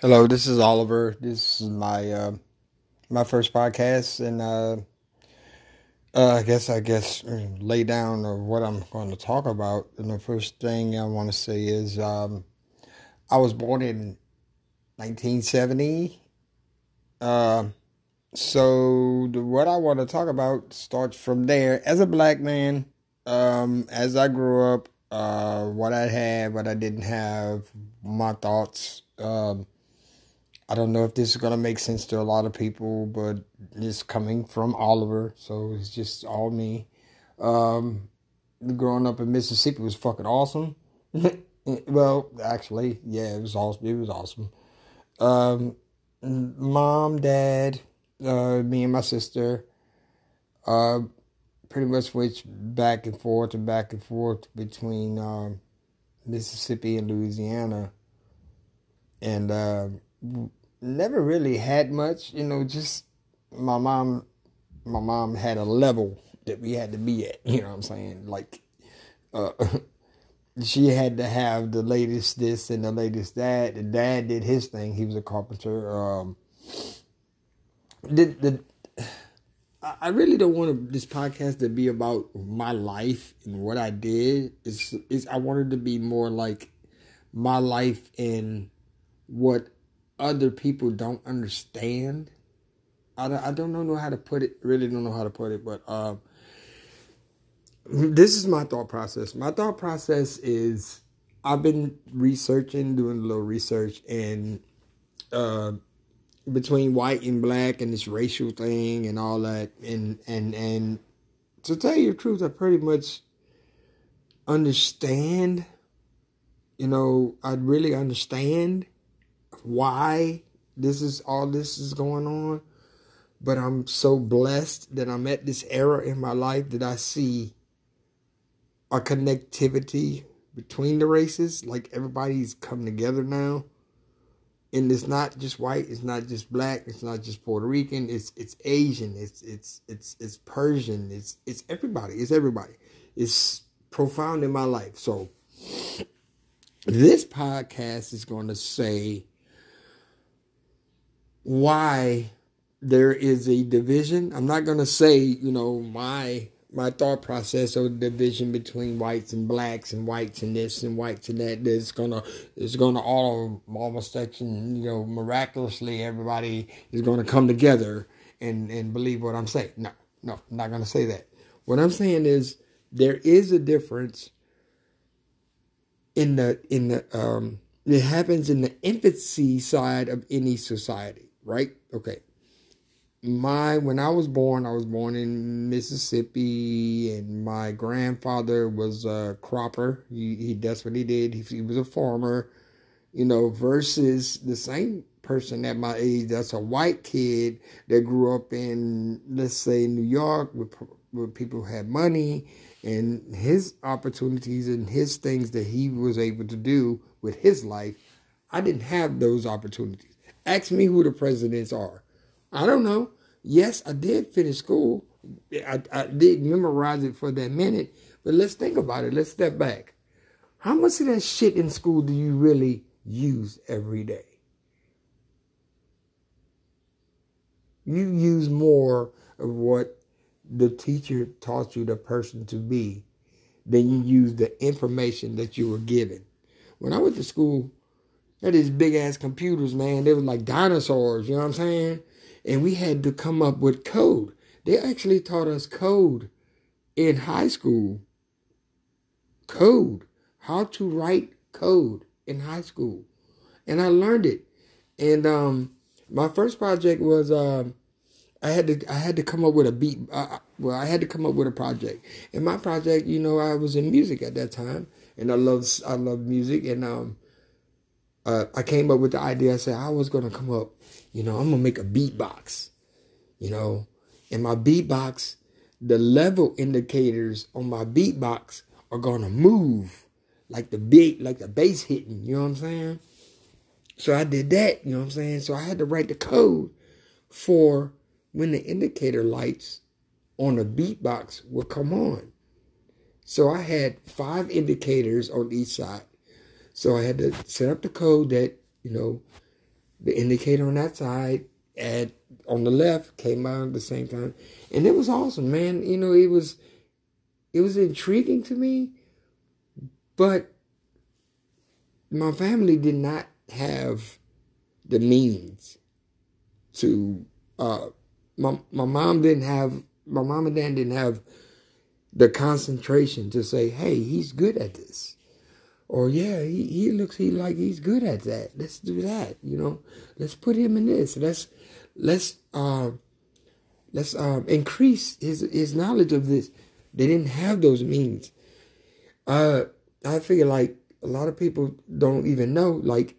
Hello, this is Oliver. This is my uh, my first podcast, and uh, uh, I guess I guess uh, lay down of what I'm going to talk about. And the first thing I want to say is um, I was born in 1970. Uh, so what I want to talk about starts from there. As a black man, um, as I grew up, uh, what I had, what I didn't have, my thoughts. Um, I don't know if this is gonna make sense to a lot of people, but it's coming from Oliver, so it's just all me. Um, growing up in Mississippi was fucking awesome. well, actually, yeah, it was awesome. It was awesome. Um, mom, dad, uh, me and my sister, uh, pretty much switched back and forth and back and forth between um, Mississippi and Louisiana, and. Uh, never really had much, you know, just my mom my mom had a level that we had to be at, you know what I'm saying? Like uh she had to have the latest this and the latest that. The dad did his thing. He was a carpenter. Um the the I really don't want this podcast to be about my life and what I did. It's, it's I wanted to be more like my life and what other people don't understand. I, I don't know how to put it. Really don't know how to put it, but um, this is my thought process. My thought process is I've been researching, doing a little research, and uh, between white and black and this racial thing and all that, and and and to tell you the truth, I pretty much understand. You know, I really understand why this is all this is going on. But I'm so blessed that I'm at this era in my life that I see a connectivity between the races. Like everybody's come together now. And it's not just white, it's not just black, it's not just Puerto Rican, it's it's Asian, it's it's it's it's Persian, it's it's everybody, it's everybody. It's profound in my life. So this podcast is going to say why there is a division. I'm not going to say, you know, my my thought process or division between whites and blacks and whites and this and whites and that that's gonna it's gonna all almost section you know miraculously everybody is gonna come together and and believe what I'm saying. No, no, I'm not gonna say that. What I'm saying is there is a difference in the in the um it happens in the infancy side of any society right? Okay. My when I was born, I was born in Mississippi, and my grandfather was a cropper. He, he that's what he did. He, he was a farmer, you know. Versus the same person at my age, that's a white kid that grew up in, let's say, New York, with where people had money, and his opportunities and his things that he was able to do with his life. I didn't have those opportunities. Ask me who the presidents are. I don't know. Yes, I did finish school. I, I did memorize it for that minute. But let's think about it. Let's step back. How much of that shit in school do you really use every day? You use more of what the teacher taught you the person to be than you use the information that you were given. When I went to school, they're these big ass computers, man. They were like dinosaurs, you know what I'm saying? And we had to come up with code. They actually taught us code in high school. Code. How to write code in high school. And I learned it. And um my first project was um I had to I had to come up with a beat. Uh, well, I had to come up with a project. And my project, you know, I was in music at that time, and I love I love music, and um, uh, I came up with the idea. I said I was gonna come up, you know, I'm gonna make a beatbox, you know, and my beatbox, the level indicators on my beatbox are gonna move like the beat, like the bass hitting. You know what I'm saying? So I did that. You know what I'm saying? So I had to write the code for when the indicator lights on the beatbox would come on. So I had five indicators on each side. So I had to set up the code that, you know, the indicator on that side at on the left came out at the same time, and it was awesome, man. You know, it was it was intriguing to me, but my family did not have the means to. Uh, my my mom didn't have my mom and dad didn't have the concentration to say, "Hey, he's good at this," or "Yeah, he, he looks he like he's good at that. Let's do that." You know, let's put him in this. Let's let's uh, let's um, increase his his knowledge of this. They didn't have those means. Uh, I figure like a lot of people don't even know. Like,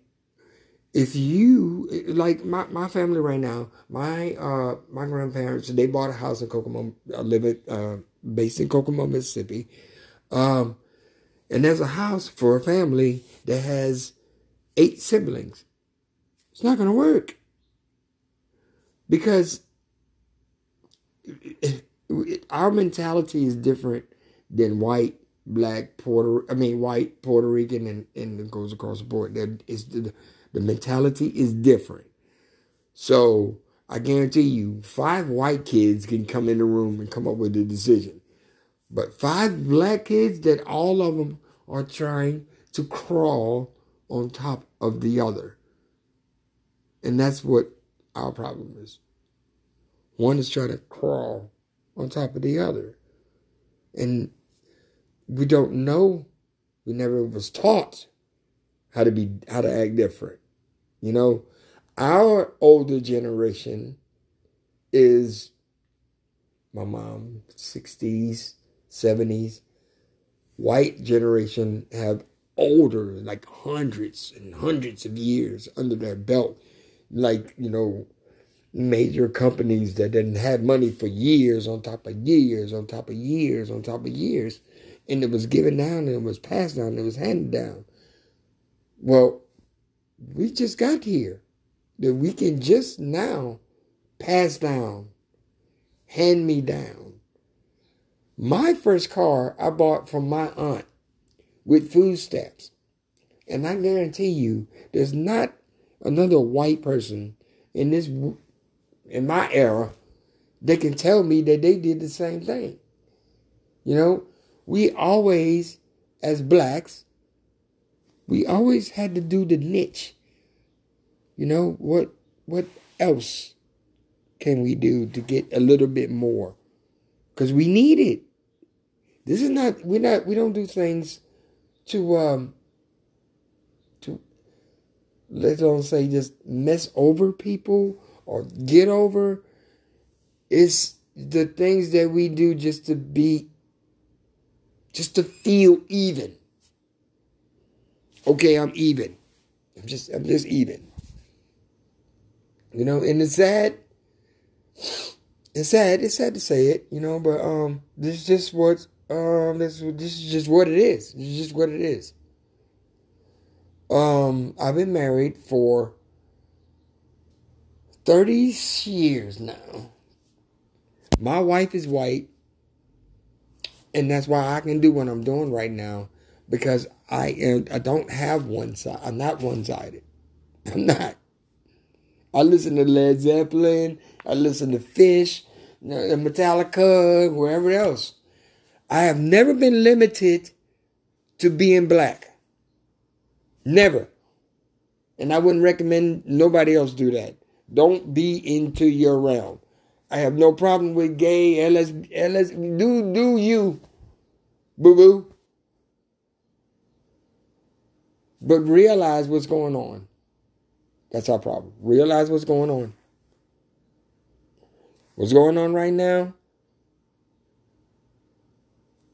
if you like my, my family right now, my uh my grandparents they bought a house in Kokomo. I live at uh, based in Kokomo, Mississippi. Um, and there's a house for a family that has eight siblings. It's not going to work because our mentality is different than white, black, Puerto. I mean, white, Puerto Rican, and and it goes across the board. That is the the mentality is different. So I guarantee you, five white kids can come in the room and come up with a decision, but five black kids that all of them are trying to crawl on top of the other, and that's what our problem is. One is trying to crawl on top of the other. And we don't know. We never was taught how to be how to act different. You know, our older generation is my mom, 60s, 70s. White generation have older, like hundreds and hundreds of years under their belt. Like, you know, major companies that didn't have money for years on top of years on top of years on top of years. And it was given down and it was passed down and it was handed down. Well, we just got here. That we can just now pass down, hand me down. My first car I bought from my aunt with food stamps. And I guarantee you, there's not another white person in this in my era, they can tell me that they did the same thing. You know, we always, as blacks, we always had to do the niche. You know, what what else can we do to get a little bit more? Because we need it. This is not we're not we don't do things to um to let's don't say just mess over people or get over. It's the things that we do just to be, just to feel even. Okay, I'm even. I'm just, I'm just even. You know, and it's sad. It's sad. It's sad to say it, you know, but um, this is just what um, this this is just what it is. This is just what it is. Um, I've been married for 30 years now. My wife is white, and that's why I can do what I'm doing right now because I am, I don't have one side. I'm not one sided. I'm not. I listen to Led Zeppelin. I listen to Phish, Metallica, wherever else. I have never been limited to being black. Never. And I wouldn't recommend nobody else do that. Don't be into your realm. I have no problem with gay, LS, LS, do, do you, boo boo. But realize what's going on. That's our problem. Realize what's going on. What's going on right now,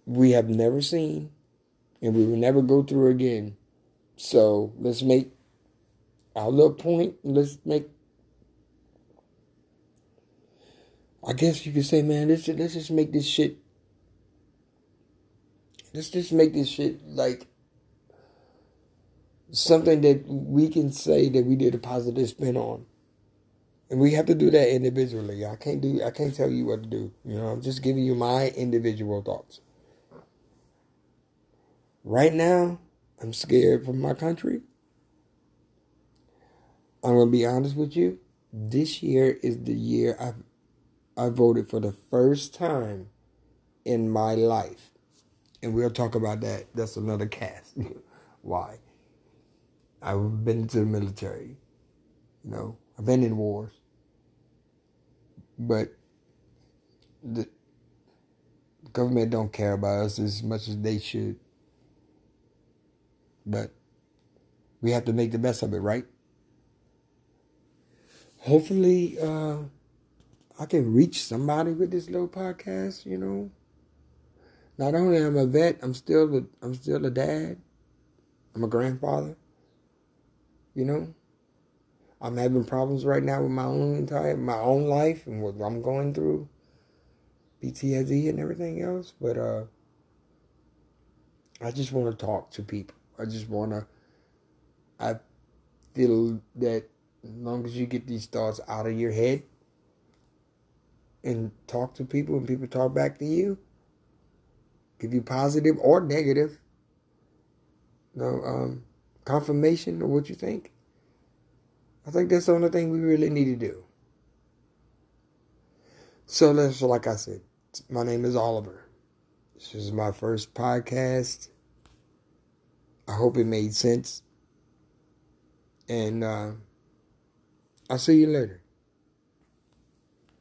we have never seen and we will never go through again. So let's make our little point, let's make I guess you could say, man, let's let's just make this shit. Let's just make this shit like something that we can say that we did a positive spin on. And we have to do that individually. I can't do I can't tell you what to do. You know, I'm just giving you my individual thoughts. Right now, I'm scared for my country. I'm gonna be honest with you. This year is the year I I voted for the first time in my life, and we'll talk about that. That's another cast. Why? I've been to the military. You know, I've been in wars, but the government don't care about us as much as they should. But we have to make the best of it, right? Hopefully, uh, I can reach somebody with this little podcast. You know, not only am I a vet, I'm still a, I'm still a dad. I'm a grandfather. You know, I'm having problems right now with my own entire my own life and what I'm going through. PTSD and everything else, but uh I just want to talk to people. I just want to I feel that as long as you get these thoughts out of your head and talk to people and people talk back to you, give you positive or negative you know, um, confirmation of what you think. I think that's the only thing we really need to do. So that's like I said, my name is Oliver. This is my first podcast. I hope it made sense. And uh, I'll see you later.